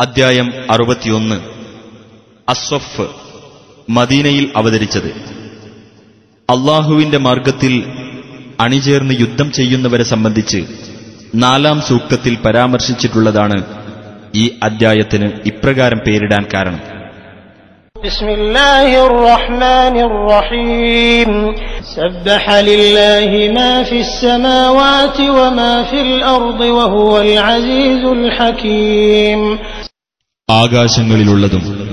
അദ്ധ്യായം അറുപത്തിയൊന്ന് അസ്വഫ് മദീനയിൽ അവതരിച്ചത് അള്ളാഹുവിന്റെ മാർഗത്തിൽ അണിചേർന്ന് യുദ്ധം ചെയ്യുന്നവരെ സംബന്ധിച്ച് നാലാം സൂക്തത്തിൽ പരാമർശിച്ചിട്ടുള്ളതാണ് ഈ അദ്ധ്യായത്തിന് ഇപ്രകാരം പേരിടാൻ കാരണം بسم الله الرحمن الرحيم سبح لله ما في السماوات وما في الأرض وهو العزيز الحكيم ആകാശങ്ങളിലുള്ളതും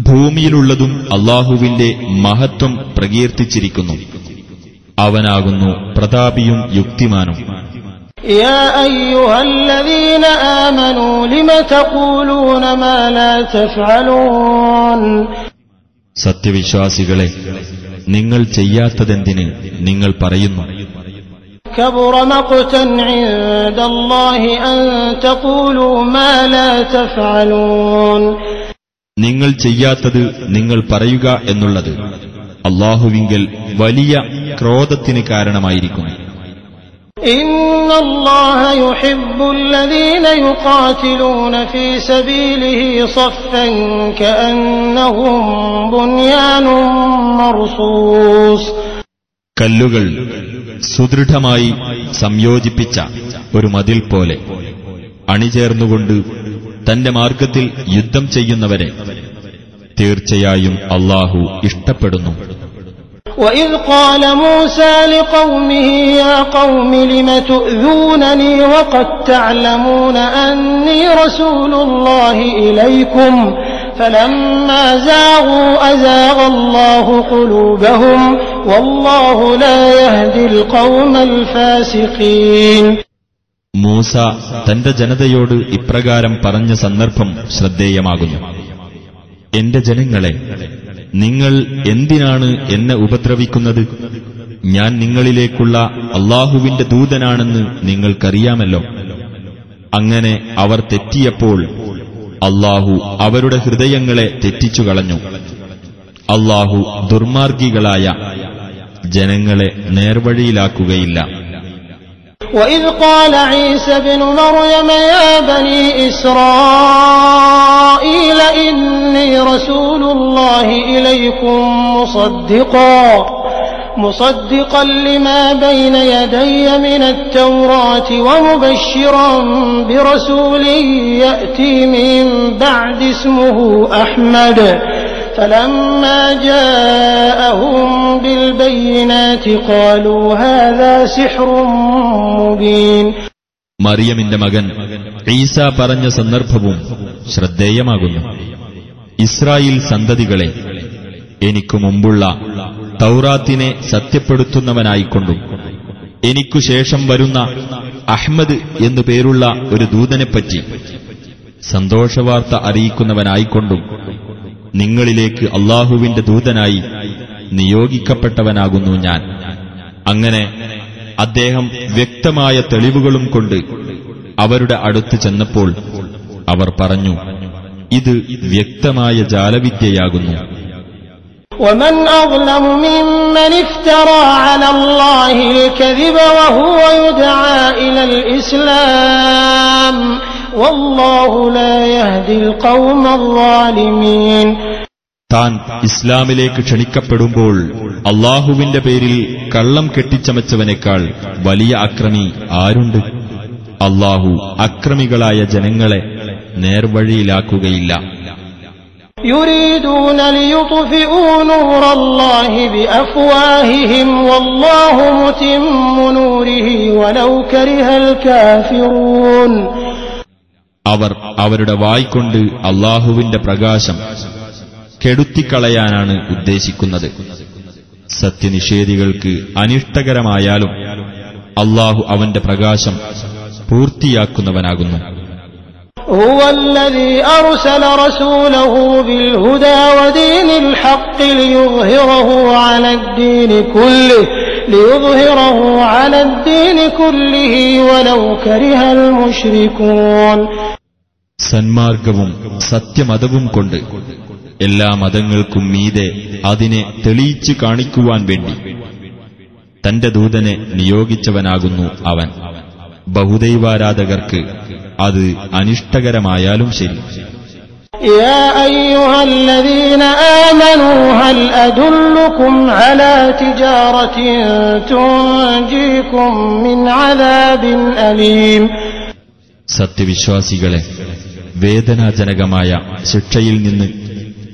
ഭൂമിയിലുള്ളതും അള്ളാഹുവിന്റെ മഹത്വം പ്രകീർത്തിച്ചിരിക്കുന്നു. അവനാകുന്നു പ്രതാപിയും യുക്തിമാനും. സത്യവിശ്വാസികളെ നിങ്ങൾ ചെയ്യാത്തതെന്തിന് നിങ്ങൾ പറയുന്നു? كبر مقتا عند الله أن تقولوا ما لا تفعلون നിങ്ങൾ ചെയ്യാത്തത് നിങ്ങൾ പറയുക എന്നുള്ളത് അള്ളാഹുവിങ്കൽ വലിയ ക്രോധത്തിന് കാരണമായിരിക്കുന്നു إن الله يحب الذين يقاتلون في سبيله صفا كأنهم بنيان مرصوص കല്ലുകൾ സുദൃഢമായി സംയോജിപ്പിച്ച ഒരു മതിൽ പോലെ അണിചേർന്നുകൊണ്ട് തന്റെ മാർഗത്തിൽ യുദ്ധം ചെയ്യുന്നവരെ തീർച്ചയായും അള്ളാഹു ഇഷ്ടപ്പെടുന്നു وإذ قال موسى لقومه يا قوم لم تؤذونني وقد تعلمون أني رسول الله إليكم فلما زاغوا أزاغ الله قلوبهم والله لا يهدي القوم الفاسقين മൂസ തന്റെ ജനതയോട് ഇപ്രകാരം പറഞ്ഞ സന്ദർഭം ശ്രദ്ധേയമാകുന്നു എന്റെ ജനങ്ങളെ നിങ്ങൾ എന്തിനാണ് എന്നെ ഉപദ്രവിക്കുന്നത് ഞാൻ നിങ്ങളിലേക്കുള്ള അള്ളാഹുവിന്റെ ദൂതനാണെന്ന് നിങ്ങൾക്കറിയാമല്ലോ അങ്ങനെ അവർ തെറ്റിയപ്പോൾ അള്ളാഹു അവരുടെ ഹൃദയങ്ങളെ തെറ്റിച്ചു കളഞ്ഞു അള്ളാഹു ദുർമാർഗികളായ ജനങ്ങളെ നേർവഴിയിലാക്കുകയില്ല وإذ قال عيسى ابن مريم يا بني إسرائيل إني رسول الله إليكم مصدقا مصدقا لما بين يدي من التوراة ومبشرا برسول يأتي من بعد اسمه أحمد فلما جاءهم بالبينات قالوا هذا سحر مبين മറിയമിന്റെ മകൻ ഈസ പറഞ്ഞ സന്ദർഭവും ശ്രദ്ധേയമാകുന്നു ഇസ്രായേൽ സന്തതികളെ എനിക്കു മുമ്പുള്ള തൗറാത്തിനെ സത്യപ്പെടുത്തുന്നവനായിക്കൊണ്ടും. എനിക്കു ശേഷം വരുന്ന അഹ്മദ് എന്നു പേരുള്ള ഒരു ദൂതനെപ്പറ്റി സന്തോഷവാർത്ത അറിയിക്കുന്നവനായിക്കൊണ്ടും നിങ്ങളിലേക്ക് അള്ളാഹുവിന്റെ ദൂതനായി നിയോഗിക്കപ്പെട്ടവനാകുന്നു ഞാൻ. അങ്ങനെ അദ്ദേഹം വ്യക്തമായ തെളിവുകളും കൊണ്ട് അവരുടെ അടുത്ത് ചെന്നപ്പോൾ അവർ പറഞ്ഞു ഇത് വ്യക്തമായ ജാലവിദ്യയാകുന്നു. ومن أظلم ممن افترى على الله الكذب وهو يدعى إلى الإسلام والله لا يهدي القوم الظالمين താൻ ഇസ്ലാമിലേക്ക് ക്ഷണിക്കപ്പെടുമ്പോൾ അള്ളാഹുവിന്റെ പേരിൽ കള്ളം കെട്ടിച്ചമച്ചവനേക്കാൾ വലിയ അക്രമി ആരുണ്ട് അള്ളാഹു അക്രമികളായ ജനങ്ങളെ നേർവഴിയിലാക്കുകയില്ല يريدون ليطفئوا نور الله بأفواههم والله متم نوره ولو كره الكافرون അവർ അവരുടെ വായ്കൊണ്ട് അള്ളാഹുവിന്റെ പ്രകാശം കെടുത്തിക്കളയാനാണ് ഉദ്ദേശിക്കുന്നത് സത്യനിഷേധികൾക്ക് അനിഷ്ടകരമായാലും അള്ളാഹു അവന്റെ പ്രകാശം പൂർത്തിയാക്കുന്നവനാകുന്നു هو الذي أرسل رسوله بالهدى ودين الحق ليظهره على الدين كله ليظهره على الدين كله ولو كره المشركون സന്മാർഗവും സത്യമതവും കൊണ്ട് എല്ലാ മതങ്ങൾക്കും മീതെ അതിനെ തെളിയിച്ചു കാണിക്കുവാൻ വേണ്ടി തന്റെ ദൂതനെ നിയോഗിച്ചവനാകുന്നു അവൻ ബഹുദൈവാരാധകർക്ക് അത് അനിഷ്ടകരമായാലും ശരി يا أيها الذين آمنوا هل أدلكم على تجارة تنجيكم من عذاب أليم സത്യവിശ്വാസികളെ വേദനാജനകമായ ശിക്ഷയിൽ നിന്ന്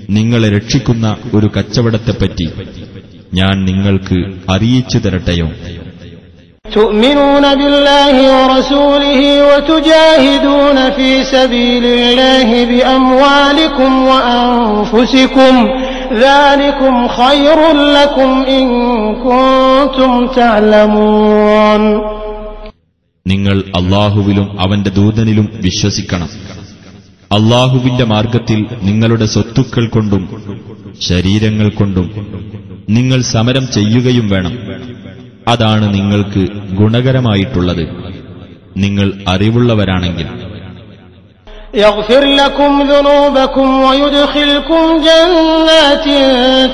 നിങ്ങളെ രക്ഷിക്കുന്ന ഒരു കച്ചവടത്തെപ്പറ്റി ഞാൻ നിങ്ങൾക്ക് അറിയിച്ചു തരട്ടെയോ تؤمنون بالله ورسوله وتجاهدون في سبيل الله بأموالكم وأنفسكم ذلكم خير لكم إن كنتم تعلمون നിങ്ങൾ അള്ളാഹുവിലും അവന്റെ ദൂതനിലും വിശ്വസിക്കണം അള്ളാഹുവിന്റെ മാർഗത്തിൽ നിങ്ങളുടെ സ്വത്തുക്കൾ കൊണ്ടും ശരീരങ്ങൾ കൊണ്ടും നിങ്ങൾ സമരം ചെയ്യുകയും വേണം അതാണ് നിങ്ങൾക്ക് ഗുണകരമായിട്ടുള്ളത് നിങ്ങൾ അറിവുള്ളവരാണെങ്കിൽ يغفر لكم ذنوبكم ويدخلكم جنات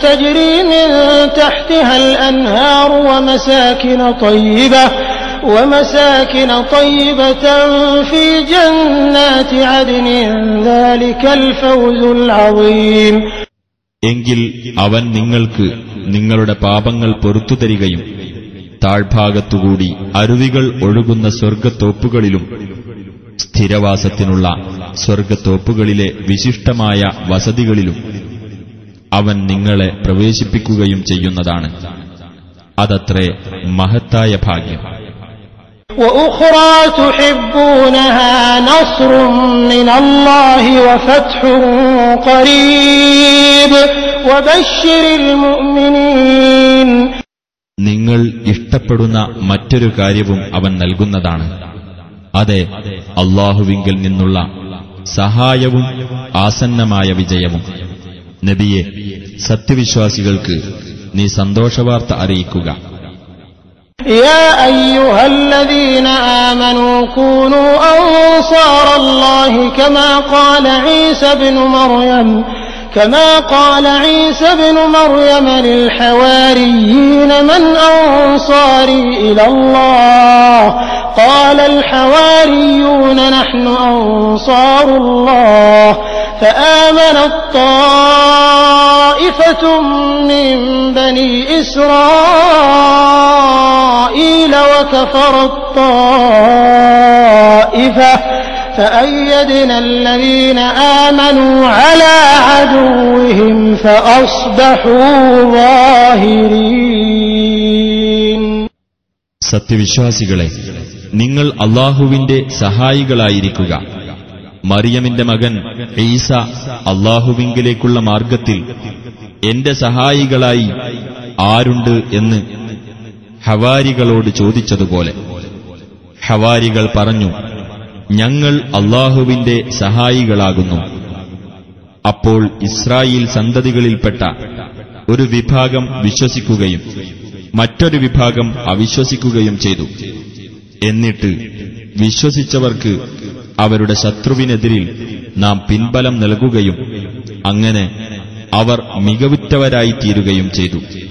تجري من تحتها الأنهار ومساكن طيبة ومساكن طيبة في جنات عدن ذلك الفوز العظيم എങ്കിൽ അവൻ നിങ്ങൾക്ക് നിങ്ങളുടെ പാപങ്ങൾ പൊറത്തു തരികയും താഴ്ഭാഗത്തുകൂടി അരുവികൾ ഒഴുകുന്ന സ്വർഗത്തോപ്പുകളിലും സ്ഥിരവാസത്തിനുള്ള സ്വർഗത്തോപ്പുകളിലെ വിശിഷ്ടമായ വസതികളിലും അവൻ നിങ്ങളെ പ്രവേശിപ്പിക്കുകയും ചെയ്യുന്നതാണ് അതത്രേ മഹത്തായ ഭാഗ്യം وأخرى تحبونها نصر من الله وفتح قريب وبشر المؤمنين നിങ്ങൾ ഇഷ്ടപ്പെടുന്ന മറ്റൊരു കാര്യവും അവൻ നൽകുന്നതാണ്. അതെ അള്ളാഹുവിങ്കിൽ നിന്നുള്ള സഹായവും ആസന്നമായ വിജയവും. നബിയെ സത്യവിശ്വാസികൾക്ക് നീ സന്തോഷവാർത്ത അറിയിക്കുക. يا كما قال عيسى بن مريم كما قال عيسى بن مريم للحواريين من أنصاري إلى الله. قال الحواريون نحن أنصار الله. فآمنت طائفة من بني إسرائيل وكفرت طائفة فأيدنا الذين آمنوا على عدوهم فأصبحوا ظاهرين സത്യവിശ്വാസികളെ നിങ്ങൾ അള്ളാഹുവിന്റെ സഹായികളായിരിക്കുക മറിയമിന്റെ മകൻ ഈസ അള്ളാഹുവിങ്കിലേക്കുള്ള മാർഗത്തിൽ എന്റെ സഹായികളായി ആരുണ്ട് എന്ന് ഹവാരികളോട് ചോദിച്ചതുപോലെ ഹവാരികൾ പറഞ്ഞു ഞങ്ങൾ അള്ളാഹുവിന്റെ സഹായികളാകുന്നു. അപ്പോൾ ഇസ്രായേൽ സന്തതികളിൽപ്പെട്ട ഒരു വിഭാഗം വിശ്വസിക്കുകയും മറ്റൊരു വിഭാഗം അവിശ്വസിക്കുകയും ചെയ്തു. എന്നിട്ട് വിശ്വസിച്ചവർക്ക് അവരുടെ ശത്രുവിനെതിരിൽ നാം പിൻബലം നൽകുകയും അങ്ങനെ അവർ മികവുറ്റവരായിത്തീരുകയും ചെയ്തു.